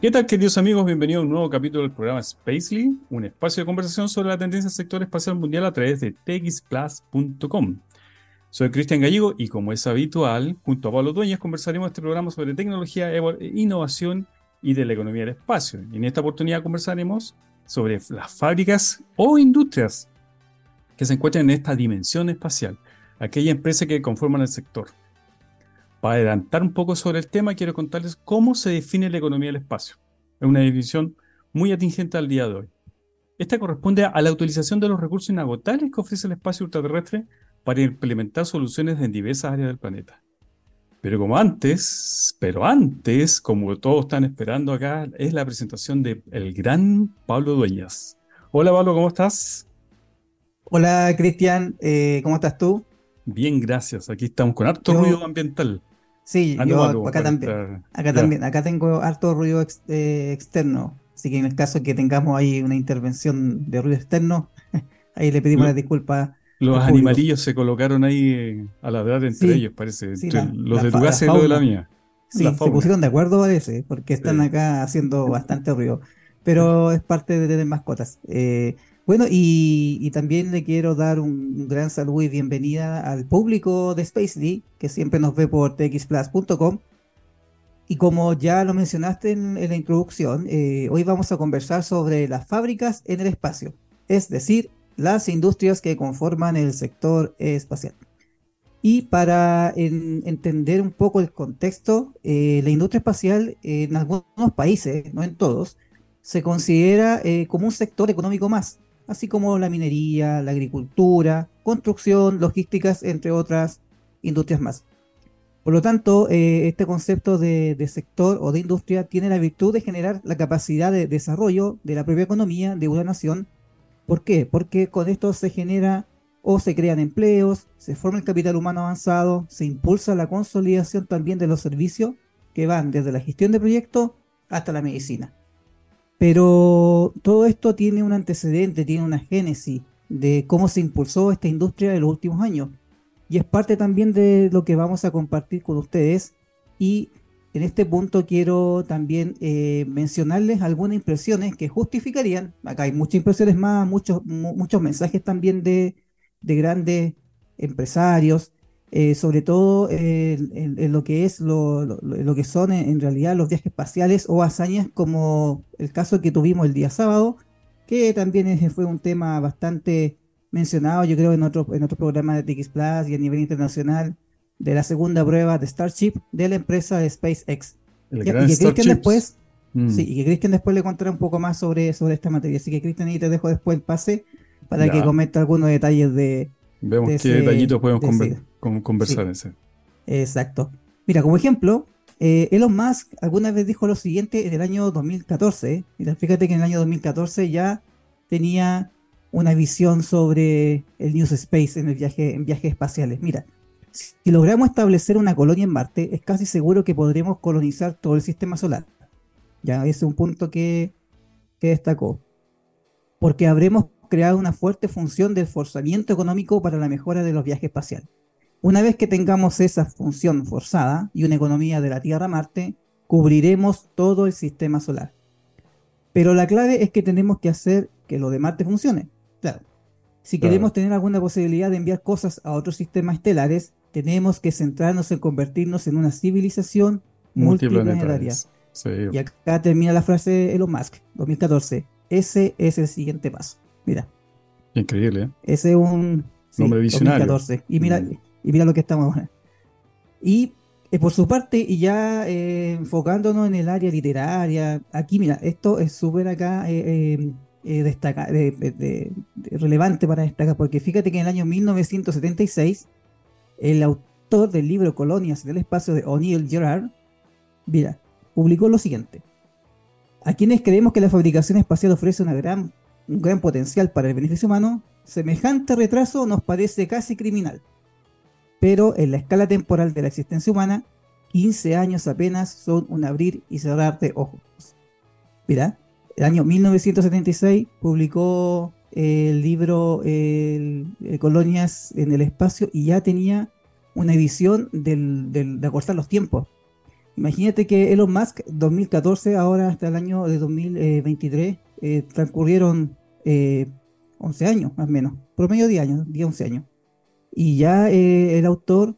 ¿Qué tal, queridos amigos? Bienvenidos a un nuevo capítulo del programa Spacely, un espacio de conversación sobre la tendencia del sector espacial mundial a través de txplus.com. Soy Cristian Gallego y, como es habitual, junto a Pablo Dueñas conversaremos este programa sobre tecnología, innovación y de la economía del espacio. Y en esta oportunidad conversaremos sobre las fábricas o industrias que se encuentran en esta dimensión espacial, aquella empresa que conforman el sector. Para adelantar un poco sobre el tema, quiero contarles cómo se define la economía del espacio. Es una definición muy atingente al día de hoy. Esta corresponde a la utilización de los recursos inagotables que ofrece el espacio ultraterrestre para implementar soluciones en diversas áreas del planeta. Pero como antes, pero antes, como todos están esperando acá, es la presentación del el gran Pablo Dueñas. Hola Pablo, ¿cómo estás? Hola Cristian, eh, ¿cómo estás tú? Bien, gracias. Aquí estamos con harto ruido ambiental. Sí, yo acá también. Acá también. Acá tengo harto ruido eh, externo. Así que en el caso que tengamos ahí una intervención de ruido externo, ahí le pedimos la disculpa. Los animalillos se colocaron ahí eh, a la verdad entre ellos, parece. los de tu casa y los de la mía. Sí, se pusieron de acuerdo, parece, porque están acá haciendo bastante ruido. Pero es parte de tener mascotas. Eh, bueno, y, también le quiero dar un, gran saludo y bienvenida al público de Space que siempre nos ve por txplus.com. Y como ya lo mencionaste en, la introducción, eh, hoy vamos a conversar sobre las fábricas en el espacio, es decir, las industrias que conforman el sector espacial. Y para entender un poco el contexto, eh, la industria espacial en algunos países, no en todos, se considera eh, como un sector económico más, así como la minería, la agricultura, construcción, logísticas, entre otras industrias más. Por lo tanto, eh, este concepto de, sector o de industria tiene la virtud de generar la capacidad de desarrollo de la propia economía de una nación. ¿Por qué? Porque con esto se genera o se crean empleos, se forma el capital humano avanzado, se impulsa la consolidación también de los servicios que van desde la gestión de proyectos hasta la medicina. Pero todo esto tiene un antecedente, tiene una génesis de cómo se impulsó esta industria en los últimos años. Y es parte también de lo que vamos a compartir con ustedes. Y en este punto quiero también eh, mencionarles algunas impresiones que justificarían, acá hay muchas impresiones más, muchos, muchos mensajes también de, de grandes empresarios, eh, sobre todo en, lo que es lo, que son en, realidad los viajes espaciales o hazañas como el caso que tuvimos el día sábado, que también fue un tema bastante mencionado, yo creo, en otro, en otro programa de TX Plus y a nivel internacional, de la segunda prueba de Starship de la empresa de SpaceX. y, que Cristian después, mm. sí, y que Cristian después le contará un poco más sobre, sobre esta materia. Así que Cristian, ahí te dejo después el pase para que comente algunos detalles de, Vemos qué detallitos podemos conversar. Ese. Exacto. Mira, como ejemplo, eh, Elon Musk alguna vez dijo lo siguiente en el año 2014. Mira, fíjate que en el año 2014 ya tenía una visión sobre el News Space en el viaje en viajes espaciales. Mira, si logramos establecer una colonia en Marte, es casi seguro que podremos colonizar todo el sistema solar. Ya, ese es un punto que, que destacó. Porque habremos creado una fuerte función de forzamiento económico para la mejora de los viajes espaciales. Una vez que tengamos esa función forzada y una economía de la Tierra a Marte, cubriremos todo el sistema solar. Pero la clave es que tenemos que hacer que lo de Marte funcione. Claro. Si queremos tener alguna posibilidad de enviar cosas a otros sistemas estelares, tenemos que centrarnos en convertirnos en una civilización multiplanetaria. Y acá termina la frase de Elon Musk, 2014. Ese es el siguiente paso. Mira. Increíble, ¿eh? Ese es un nombre visionario. 2014. Y mira, mm. Y mira lo que estamos ahora. Y eh, por su parte, y ya eh, enfocándonos en el área literaria, aquí mira, esto es súper acá eh, destaca, relevante para destacar, porque fíjate que en el año 1976, el autor del libro Colonias del Espacio de O'Neill Gerard, mira, publicó lo siguiente. A quienes creemos que la fabricación espacial ofrece una gran un gran potencial para el beneficio humano, semejante retraso nos parece casi criminal. Pero en la escala temporal de la existencia humana, 15 años apenas son un abrir y cerrar de ojos. Mira, el año 1976 publicó el libro Colonias en el Espacio y ya tenía una visión de acortar los tiempos. Imagínate que Elon Musk, 2014, ahora hasta el año de 2023, eh, transcurrieron 11 años, más o menos, promedio de años, 10, 11 años. Y ya el autor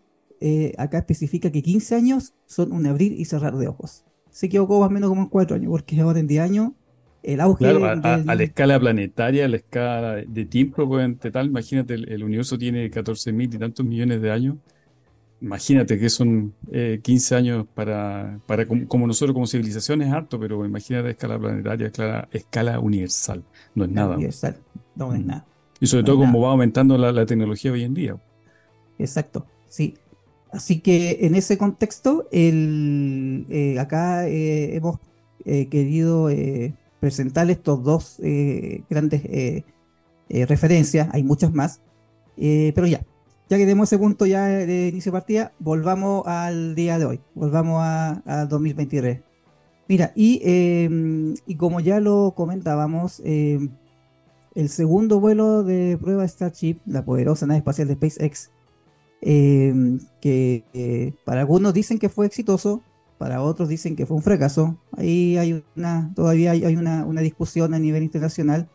acá especifica que 15 años son un abrir y cerrar de ojos. Se equivocó más o menos como en 4 años, porque ahora en 10 años el auge. a, la escala planetaria, a la escala de tiempo, pues, tal, imagínate, el, universo tiene 14 mil y tantos millones de años. Imagínate que son 15 años para, para como, nosotros como civilización es harto, pero imagínate a escala planetaria, escala, escala universal. No es nada. Universal, no es nada. Y sobre todo como va aumentando la, tecnología hoy en día. Exacto, sí. Así que en ese contexto, el, eh, acá eh, hemos eh, querido presentar estos dos grandes referencias, hay muchas más, pero ya, ya que tenemos ese punto ya de inicio de partida, volvamos al día de hoy, volvamos a, 2023. Mira, y, em, y, como ya lo comentábamos, em, el segundo vuelo de prueba Starship, la poderosa nave espacial de SpaceX, em, que para algunos dicen que fue exitoso, para otros dicen que fue un fracaso. Ahí hay una, todavía hay, una, discusión a nivel internacional.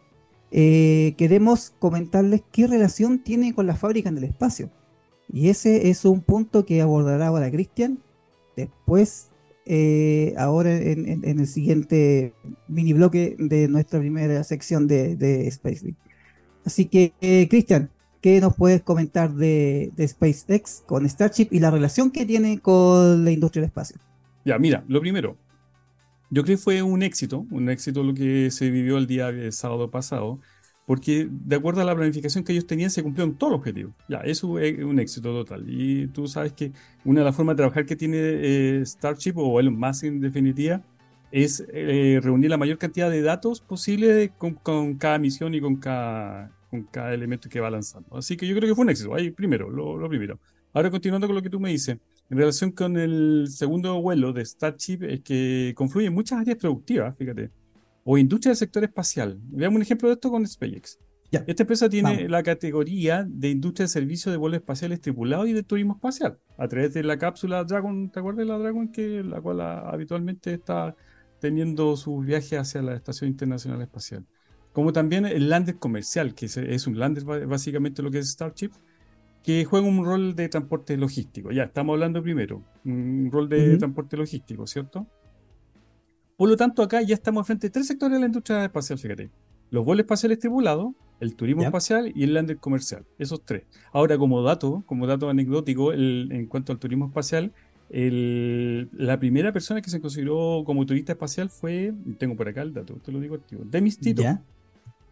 Eh, queremos comentarles qué relación tiene con las fábricas del espacio. Y ese es un punto que abordará ahora Cristian. Después, eh, ahora en, el siguiente mini bloque de nuestra primera sección de, de SpaceX. Así que, eh, Cristian, ¿qué nos puedes comentar de, de SpaceX con Starship y la relación que tiene con la industria del espacio? Ya, mira, lo primero, yo creo que fue un éxito, un éxito lo que se vivió el día de sábado pasado, porque de acuerdo a la planificación que ellos tenían se cumplieron todos los objetivos. Ya, eso es un éxito total. Y tú sabes que una de las formas de trabajar que tiene eh, Starship o el más en definitiva es eh, reunir la mayor cantidad de datos posible con, cada misión y con cada, con cada elemento que va lanzando. Así que yo creo que fue un éxito. Ahí primero, lo, lo primero. Ahora continuando con lo que tú me dices. En relación con el segundo vuelo de Starship, es que confluyen muchas áreas productivas, fíjate, o industria del sector espacial. Veamos un ejemplo de esto con SpaceX. Esta empresa tiene la categoría de industria de servicio de vuelos espaciales tripulados y de turismo espacial, a través de la cápsula Dragon, ¿te acuerdas de la Dragon? Que la cual habitualmente está teniendo sus viajes hacia la Estación Internacional Espacial. Como también el lander comercial, que es un lander básicamente lo que es Starship, que juega un rol de transporte logístico. Ya, estamos hablando primero, un rol de transporte logístico, ¿cierto? Por lo tanto, acá ya estamos frente a tres sectores de la industria espacial, fíjate. Los vuelos espaciales tripulados, el turismo espacial y el lander comercial. Esos tres. Ahora, como dato, como dato anecdótico, en cuanto al turismo espacial, la primera persona que se consideró como turista espacial fue, tengo por acá el dato, te lo digo activo, Demis Tito,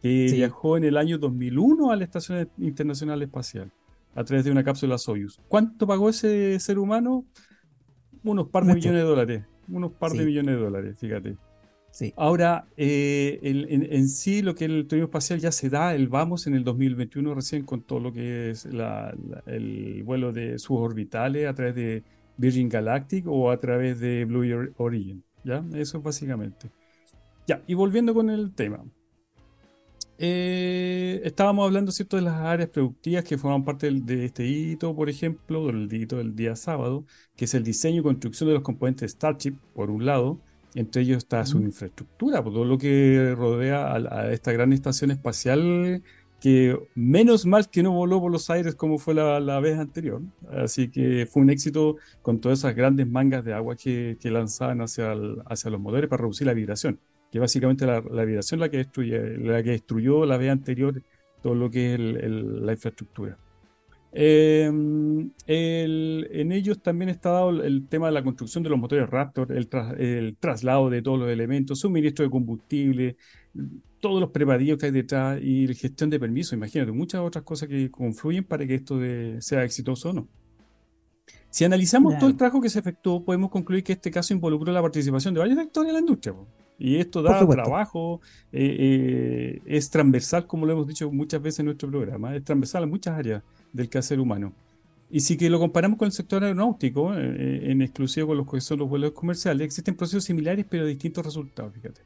que viajó en el año 2001 a la Estación Internacional Espacial a través de una cápsula Soyuz. ¿Cuánto pagó ese ser humano? Unos par de millones de dólares. Unos par de millones de dólares, fíjate. Sí. Ahora, eh, en, sí, lo que el turismo espacial ya se da, el vamos en el 2021 recién con todo lo que es el vuelo de suborbitales a través de Virgin Galactic o a través de Blue Origin. ¿Ya? Eso básicamente. Ya, y volviendo con el tema. Eh, estábamos hablando ¿cierto? de las áreas productivas que forman parte de este hito, por ejemplo, del hito del día sábado, que es el diseño y construcción de los componentes de Starship, por un lado, entre ellos está su infraestructura, por todo lo que rodea a, esta gran estación espacial que menos mal que no voló por los aires como fue la, vez anterior. Así que fue un éxito con todas esas grandes mangas de agua que, lanzaban hacia, hacia los motores para reducir la vibración que básicamente la, la vibración la que, destruye, la que destruyó la vez anterior todo lo que es la infraestructura. Em, en ellos también está dado el, tema de la construcción de los motores Raptor, el, el, traslado de todos los elementos, suministro de combustible, todos los preparadillos que hay detrás y la gestión de permisos, imagínate, muchas otras cosas que confluyen para que esto sea exitoso o no. Si analizamos todo el trabajo que se efectuó, podemos concluir que este caso involucró la participación de varios actores de la industria. Y esto da trabajo, eh, eh, es transversal, como lo hemos dicho muchas veces en nuestro programa, es transversal a muchas áreas del quehacer humano. Y si que lo comparamos con el sector aeronáutico, eh, en exclusivo con los que son los vuelos comerciales, existen procesos similares pero distintos resultados, fíjate.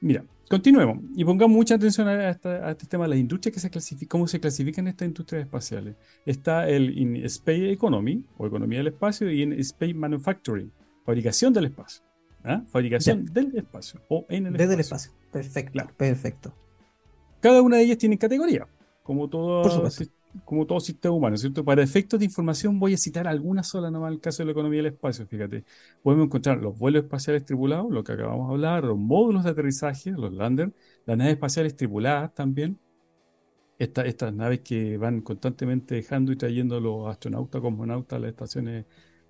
Mira, continuemos y pongamos mucha atención a, este tema de las industrias que se clasifican, cómo se clasifican estas industrias espaciales. Está el in Space Economy, o economía del espacio, y en Space Manufacturing, fabricación del espacio. ¿Ah? Fabricación del espacio o en el Desde el espacio. Perfecto, perfecto. Cada una de ellas tiene categoría, como todo, como todo sistema humano, ¿cierto? Para efectos de información voy a citar alguna sola nomás en el caso de la economía del espacio, fíjate. Podemos encontrar los vuelos espaciales tripulados, lo que acabamos de hablar, los módulos de aterrizaje, los landers, las naves espaciales tripuladas también, estas naves que van constantemente dejando y trayendo a los astronautas, cosmonautas a las estaciones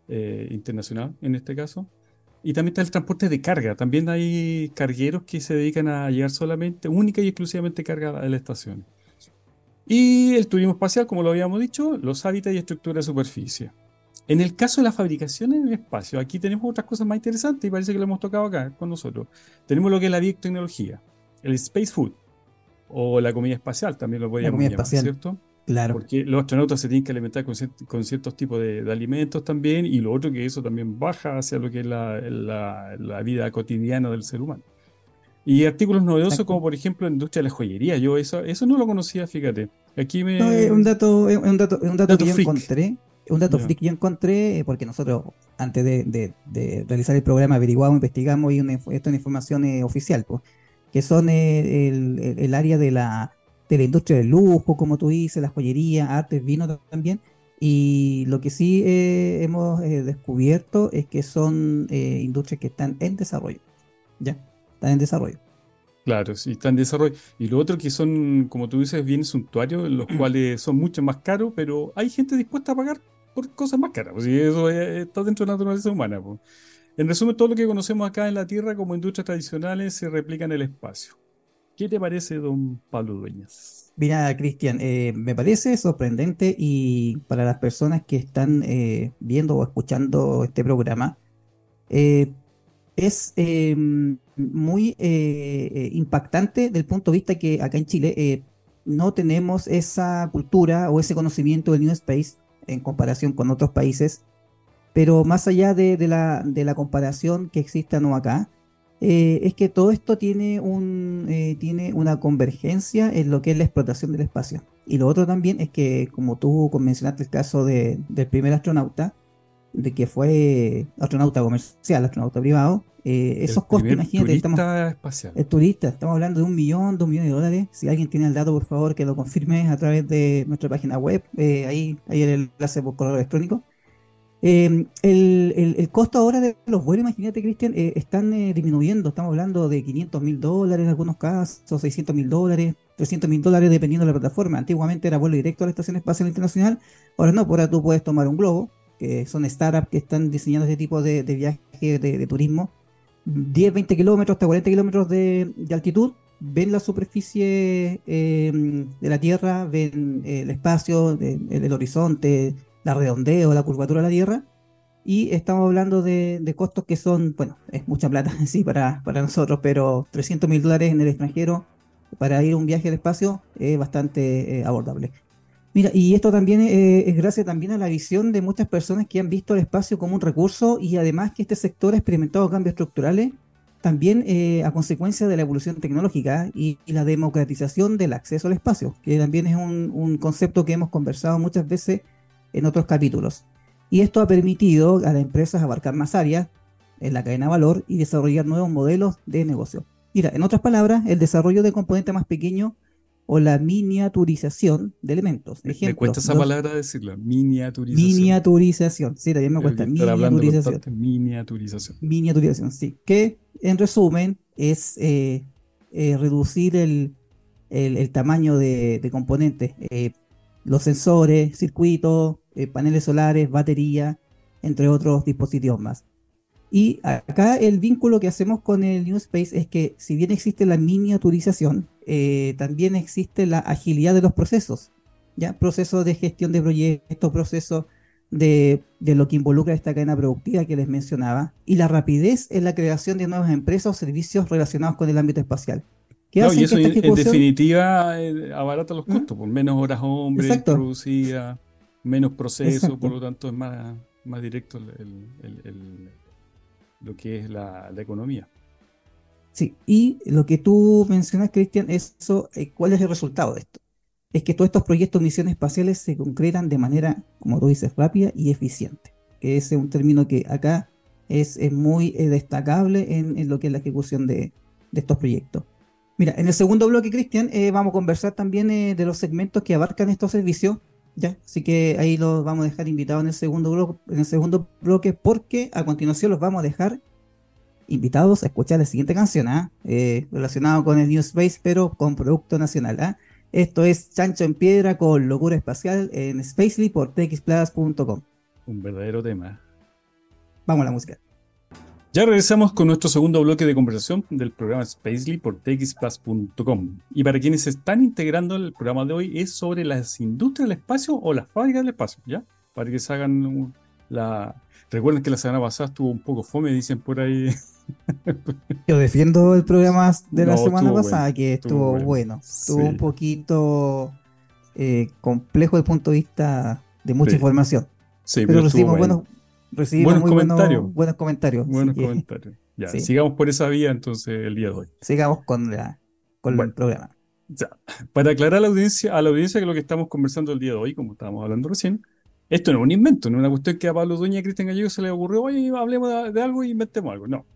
eh, internacionales, en este caso. Y también está el transporte de carga. También hay cargueros que se dedican a llevar solamente, única y exclusivamente carga a la estación. Y el turismo espacial, como lo habíamos dicho, los hábitats y estructura de superficie. En el caso de la fabricación en el espacio, aquí tenemos otras cosas más interesantes y parece que lo hemos tocado acá con nosotros. Tenemos lo que es la biotecnología, el space food, o la comida espacial, también lo podríamos llamar, espacial. ¿cierto? Claro. Porque los astronautas se tienen que alimentar con, ciertos tipos de, alimentos también, y lo otro que eso también baja hacia lo que es la, vida cotidiana del ser humano. Y artículos novedosos como por ejemplo la industria de la joyería, yo eso, eso no lo conocía, fíjate. Aquí me... No, es un dato, es un dato, un dato, que yo encontré, un dato freak que yo encontré, eh, porque nosotros antes de, realizar el programa averiguamos, investigamos y esta es una información eh, oficial, pues que son eh, el, área de la, de la industria del lujo, como tú dices, la joyería, artes, vino también. Y lo que sí eh, hemos eh, descubierto es que son industrias que están en desarrollo. Ya, están en desarrollo. Claro, sí, están en desarrollo. Y lo otro que son, como tú dices, bienes suntuarios, los cuales son mucho más caros, pero hay gente dispuesta a pagar por cosas más caras. Pues, y eso está dentro de la naturaleza humana. Pues. En resumen, todo lo que conocemos acá en la Tierra como industrias tradicionales se replica en el espacio. ¿Qué te parece, don Pablo Dueñas? Mira, Cristian, eh, me parece sorprendente y para las personas que están eh, viendo o escuchando este programa, eh, es muy impactante del punto de vista que acá en Chile no tenemos esa cultura o ese conocimiento del New Space en comparación con otros países pero más allá de, la, de la, comparación que existe no acá, eh, es que todo esto tiene, un, eh, tiene una convergencia en lo que es la explotación del espacio. Y lo otro también es que, como tú mencionaste el caso del primer astronauta, de que fue astronauta comercial, astronauta privado, eh, esos costos, imagínate, estamos, espacial. el turista, estamos hablando de un millón, dos millones de dólares. Si alguien tiene el dato, por favor, que lo confirme a través de nuestra página web, ahí, ahí el enlace por correo electrónico. Em, el, costo ahora de los vuelos, imagínate, Cristian, eh, están eh, disminuyendo. Estamos hablando de 500 mil dólares en algunos casos, 600 mil dólares, 300 mil dólares dependiendo de la plataforma. Antiguamente era vuelo directo a la Estación Espacial Internacional. Ahora no, ahora tú puedes tomar un globo, que son startups que están diseñando este tipo de, viaje de, turismo. 10, 20 kilómetros hasta 40 kilómetros de, altitud. Ven la superficie em, de la Tierra, ven el espacio, el horizonte, la redondeo, la curvatura de la Tierra. Y estamos hablando de, costos que son, bueno, es mucha plata sí para, para nosotros, pero 300 mil dólares en el extranjero para ir un viaje al espacio es bastante eh, abordable. Mira, y esto también eh, es gracias también a la visión de muchas personas que han visto el espacio como un recurso y además que este sector ha experimentado cambios estructurales también eh, a consecuencia de la evolución tecnológica y, la democratización del acceso al espacio, que también es un, un concepto que hemos conversado muchas veces en otros capítulos. Y esto ha permitido a las empresas abarcar más áreas en la cadena de valor y desarrollar nuevos modelos de negocio. Mira, en otras palabras, el desarrollo de componentes más pequeños o la miniaturización de elementos. me cuesta esa palabra decirla, miniaturización. Miniaturización, sí, también me cuesta. Miniaturización. Miniaturización. Miniaturización, sí. Que en resumen es eh, eh, reducir el, tamaño de, componentes. Eh, los sensores, circuitos, eh, paneles solares, batería, entre otros dispositivos más. Y acá el vínculo que hacemos con el New Space es que si bien existe la miniaturización, eh, también existe la agilidad de los procesos, ¿ya? Procesos de gestión de proyectos, procesos de, de, lo que involucra esta cadena productiva que les mencionaba, y la rapidez en la creación de nuevas empresas o servicios relacionados con el ámbito espacial y eso en, definitiva eh, abarata los ¿Mm? costos, por menos horas hombre producidas, menos proceso, por lo tanto es más, más directo lo que es la, economía. Sí, y lo que tú mencionas, Cristian, eso, eh, ¿cuál es el resultado de esto? Es que todos estos proyectos de misiones espaciales se concretan de manera, como tú dices, rápida y eficiente. Que ese es un término que acá es, muy eh, destacable en, lo que es la ejecución de, estos proyectos. Mira, en el segundo bloque, Cristian, eh, vamos a conversar también de los segmentos que abarcan estos servicios. ¿ya? Así que ahí los vamos a dejar invitados en el segundo bloque, en el segundo bloque porque a continuación los vamos a dejar invitados a escuchar la siguiente canción, ¿ah? relacionado con el New Space, pero con producto nacional. ¿ah? Esto es Chancho en Piedra con Locura Espacial en Spacely por txplus.com. Un verdadero tema. Vamos a la música. Ya regresamos con nuestro segundo bloque de conversación del programa Spacely por txplus.com. Y para quienes se están integrando el programa de hoy es sobre las industrias del espacio o las fábricas del espacio, ¿ya? Para que se hagan la... Recuerden que la semana pasada estuvo un poco fome, dicen por ahí Yo defiendo el programa de la semana pasada, que estuvo, bueno. Estuvo un poquito eh, complejo desde el punto de vista de mucha información. pero, recibimos buenos, recibimos muy comentarios. Buenos, comentarios. Buenos comentarios. Ya, sigamos por esa vía entonces el día de hoy. Sigamos con, la, con el programa. Ya. Para aclarar a la audiencia, a la audiencia que lo que estamos conversando el día de hoy, como estábamos hablando recién, esto no es un invento, no es una cuestión que a Pablo Dueña y a Cristian Gallego se le ocurrió, oye, hablemos de, de algo y inventemos algo. No.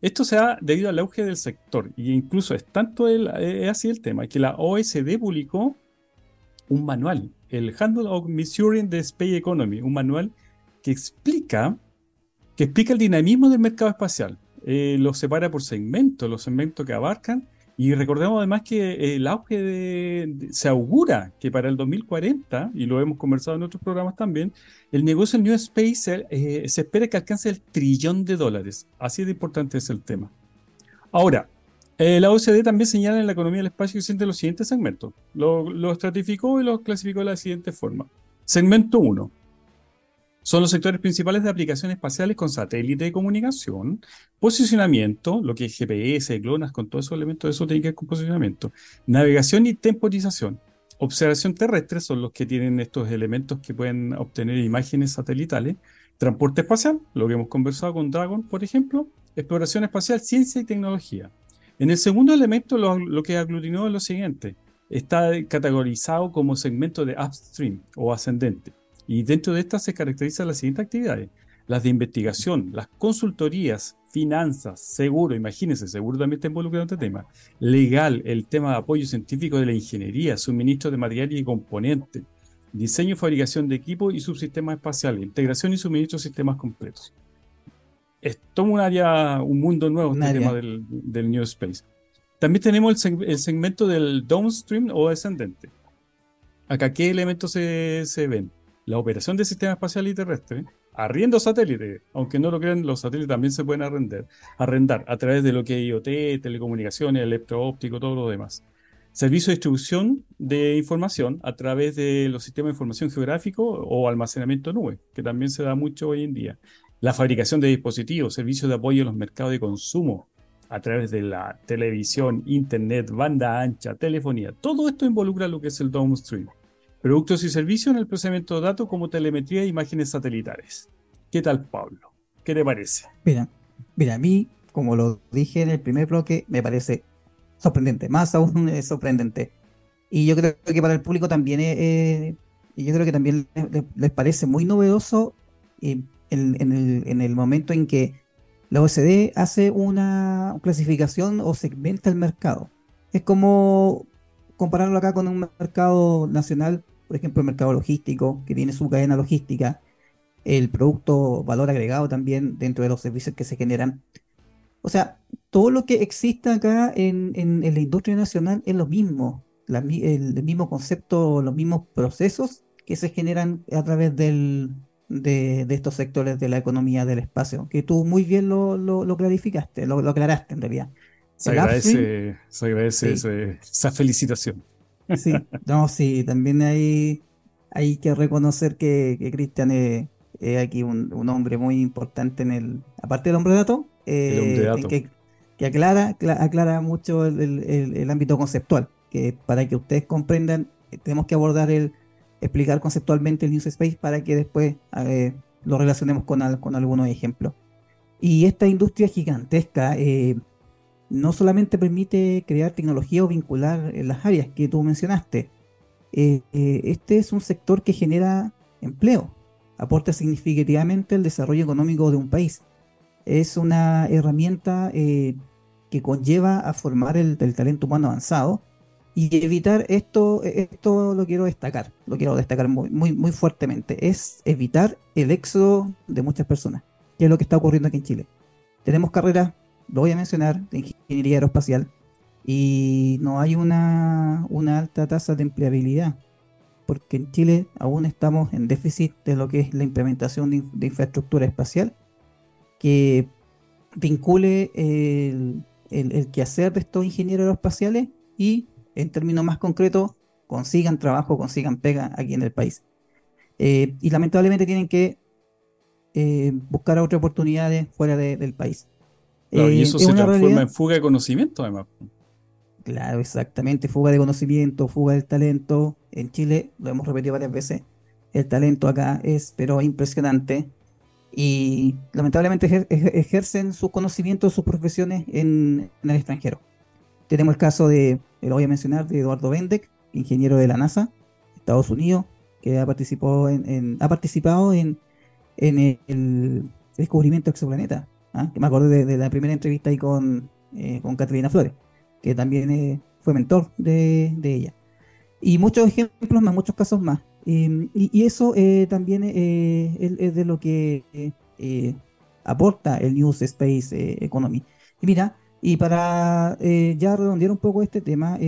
Esto se da debido al auge del sector, y incluso es tanto el, es así el tema, que la OSD publicó un manual, el Handle of Measuring the Space Economy, un manual que explica, que explica el dinamismo del mercado espacial. Eh, lo separa por segmentos, los segmentos que abarcan, y recordemos además que el auge de, se augura que para el 2040, y lo hemos conversado en otros programas también, el negocio en New Space eh, se espera que alcance el trillón de dólares. Así de importante es el tema. Ahora, eh, la OCDE también señala en la economía del espacio que siente los siguientes segmentos. Lo, lo estratificó y lo clasificó de la siguiente forma. Segmento 1, son los sectores principales de aplicaciones espaciales con satélite de comunicación, posicionamiento, lo que es GPS, GLONASS, con todos esos elementos, eso tiene que con posicionamiento, navegación y temporización. Observación terrestre son los que tienen estos elementos que pueden obtener imágenes satelitales. Transporte espacial, lo que hemos conversado con Dragon, por ejemplo. Exploración espacial, ciencia y tecnología. En el segundo elemento, lo, lo que aglutinó es lo siguiente. Está categorizado como segmento de upstream o ascendente. Y dentro de estas se caracterizan las siguientes actividades. Las de investigación, las consultorías, finanzas, seguro, imagínense, seguro también está involucrado en este tema. Legal, el tema de apoyo científico de la ingeniería, suministro de materiales y componentes, diseño y fabricación de equipos y subsistemas espaciales, integración y suministro de sistemas completos. Es todo un área, un mundo nuevo este tema del, New Space. También tenemos el, segmento del downstream o descendente. Acá, ¿qué elementos se, se ven? La operación del sistema espacial y terrestre, arriendo satélites, aunque no lo crean, los satélites también se pueden arrendar, arrendar a través de lo que es IoT, telecomunicaciones, electro-óptico, todo lo demás. Servicio de distribución de información a través de los sistemas de información geográfico o almacenamiento nube, que también se da mucho hoy en día. La fabricación de dispositivos, servicios de apoyo a los mercados de consumo a través de la televisión, internet, banda ancha, telefonía. Todo esto involucra lo que es el downstream. Productos y servicios en el procesamiento de datos como telemetría e imágenes satelitales. ¿Qué tal, Pablo? ¿Qué te parece? Mira, mira, a mí, como lo dije en el primer bloque, me parece sorprendente, más aún es sorprendente. Y yo creo que para el público también, eh, yo creo que también les, parece muy novedoso eh, en, el, momento en que la OCDE hace una clasificación o segmenta el mercado. Es como compararlo acá con un mercado nacional, por ejemplo, el mercado logístico, que tiene su cadena logística, el producto valor agregado también dentro de los servicios que se generan. O sea, todo lo que existe acá en, la industria nacional es lo mismo, el, mismo concepto, los mismos procesos que se generan a través del, de, estos sectores de la economía del espacio, que tú muy bien lo, clarificaste, lo, lo aclaraste en realidad. Se agradece, se agradece esa felicitación. Sí, no, sí, también hay, hay que reconocer que, Cristian es, aquí un, hombre muy importante en el, aparte del hombre dato, eh, Que, que, aclara, aclara mucho el, ámbito conceptual, que para que ustedes comprendan, tenemos que abordar el, explicar conceptualmente el News Space para que después eh, lo relacionemos con, con algunos ejemplos. Y esta industria gigantesca, eh, no solamente permite crear tecnología o vincular en las áreas que tú mencionaste, eh, eh, este es un sector que genera empleo, aporta significativamente el desarrollo económico de un país. es una herramienta eh, que conlleva a formar el, talento humano avanzado y evitar esto, esto lo quiero destacar, lo quiero destacar muy, muy, muy fuertemente, es evitar el éxodo de muchas personas, que es lo que está ocurriendo aquí en Chile. Tenemos carreras, lo voy a mencionar, de ingeniería aeroespacial, y no hay una, una alta tasa de empleabilidad, porque en Chile aún estamos en déficit de lo que es la implementación de, infraestructura espacial que vincule el, el, quehacer de estos ingenieros aeroespaciales y, en términos más concretos, consigan trabajo, consigan pega aquí en el país. Eh, y lamentablemente tienen que eh, buscar otras oportunidades fuera del país. Y eh, eso se transforma en fuga de conocimiento, además. Claro, exactamente. Fuga de conocimiento, fuga del talento. En Chile, lo hemos repetido varias veces, el talento acá es, pero impresionante. Y lamentablemente ejercen sus conocimientos, sus profesiones en, el extranjero. Tenemos el caso de, lo voy a mencionar, de Eduardo Bendek, ingeniero de la NASA, Estados Unidos, que ha participado en, ha participado en, el, descubrimiento de exoplaneta. ¿Ah? Que me acuerdo de, la primera entrevista ahí con, eh, con Catalina Flores que también eh, fue mentor de, ella. Y muchos ejemplos más, muchos casos más. y, eso eh, también eh, es, de lo que aporta el News Space Economy. Y mira, y para ya redondear un poco este tema,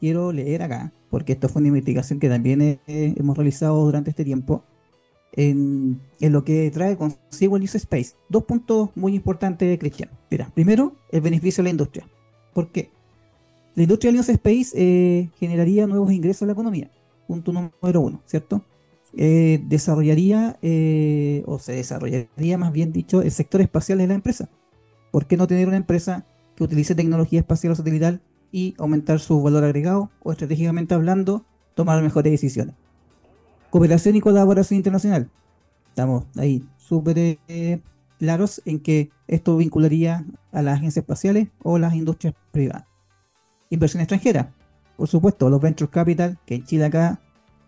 quiero leer acá, porque esto fue una investigación que también hemos realizado durante este tiempo, en, lo que trae consigo el News Space. Dos puntos muy importantes, Cristian. Mira, primero, el beneficio de la industria. ¿Por qué? La industria de News Space eh, generaría nuevos ingresos a la economía. Punto número uno, ¿cierto? Eh, desarrollaría, eh, o se desarrollaría más bien dicho, el sector espacial de la empresa. ¿Por qué no tener una empresa que utilice tecnología espacial o satelital y aumentar su valor agregado o estratégicamente hablando, tomar mejores decisiones? Cooperación y colaboración internacional. Estamos ahí súper claros en que esto vincularía a las agencias espaciales o las industrias privadas. Inversión extranjera. Por supuesto, los venture capital, que en Chile acá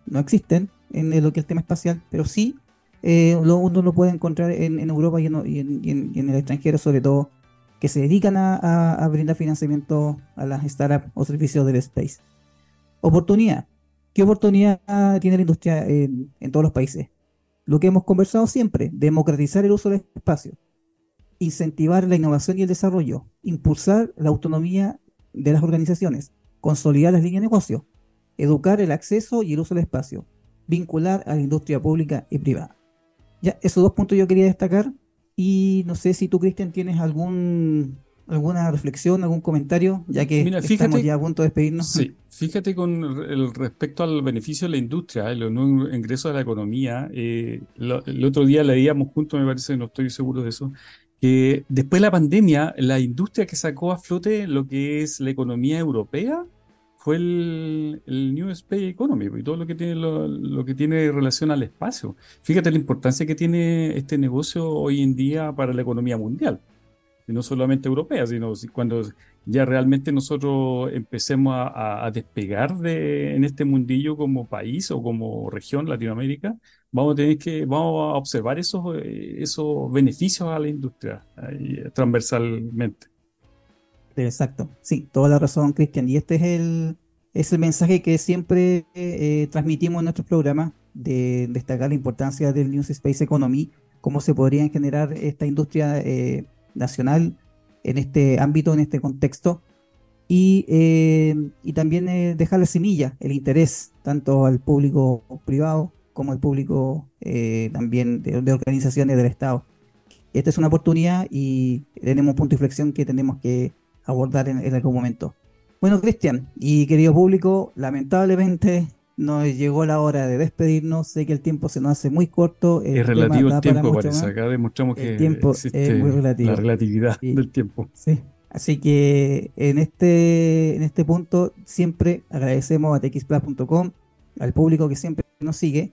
no existen en lo que es el tema espacial, pero sí eh, uno lo puede encontrar en, Europa y en, el extranjero, sobre todo, que se dedican a, brindar financiamiento a las startups o servicios del space. Oportunidad. ¿Qué oportunidad tiene la industria en, todos los países? Lo que hemos conversado siempre, democratizar el uso del espacio, incentivar la innovación y el desarrollo, impulsar la autonomía de las organizaciones, consolidar las líneas de negocio, educar el acceso y el uso del espacio, vincular a la industria pública y privada. Ya, esos dos puntos yo quería destacar y no sé si tú, Cristian, tienes algún alguna reflexión, algún comentario, ya que estamos ya a punto de despedirnos. Sí, fíjate con el respecto al beneficio de la industria, los nuevos ingresos a la economía. Eh, el otro día leíamos juntos, me parece, no estoy seguro de eso, después de la pandemia, la industria que sacó a flote lo que es la economía europea fue el, New Space Economy y todo lo que tiene lo, que tiene relación al espacio. Fíjate la importancia que tiene este negocio hoy en día para la economía mundial, no solamente europea, sino cuando ya realmente nosotros empecemos a, despegar de, en este mundillo como país o como región Latinoamérica, vamos a tener que, vamos a observar esos, eh, esos beneficios a la industria transversalmente. Exacto, sí, toda la razón, Cristian. Y este es el, es el mensaje que siempre eh, transmitimos en nuestros programas de destacar la importancia del New Space Economy, cómo se podría generar esta industria eh, nacional en este ámbito, en este contexto, y, eh, y también eh, dejar la semilla, el interés tanto al público privado como al público eh, también de, organizaciones del Estado. Esta es una oportunidad y tenemos un punto de inflexión que tenemos que abordar en, en algún momento. Bueno, Cristian y querido público, lamentablemente nos llegó la hora de despedirnos. Sé que el tiempo se nos hace muy corto. es relativo el tiempo, parece. Acá demostramos que tiempo existe muy relativo. la relatividad del tiempo. Sí. Así que en este, en este punto siempre agradecemos a txplus.com, al público que siempre nos sigue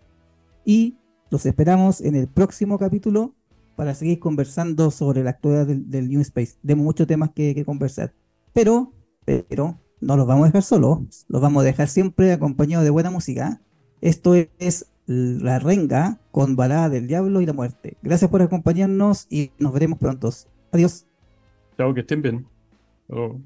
y los esperamos en el próximo capítulo para seguir conversando sobre la actualidad del, New Space. Tenemos muchos temas que, que conversar. Pero, pero no los vamos a dejar solos, los vamos a dejar siempre acompañados de buena música. Esto es La Renga con Balada del Diablo y la Muerte. Gracias por acompañarnos y nos veremos pronto. Adiós. Chao, que estén bien. Luego.